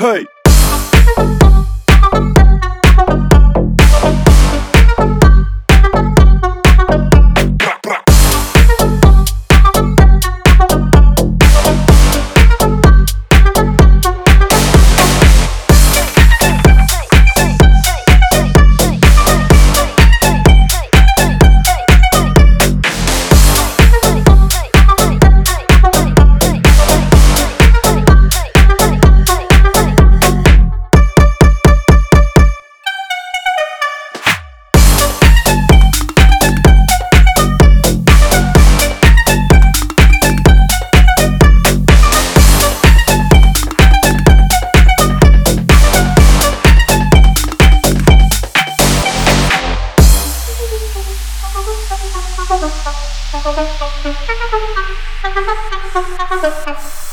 Hey Thank you.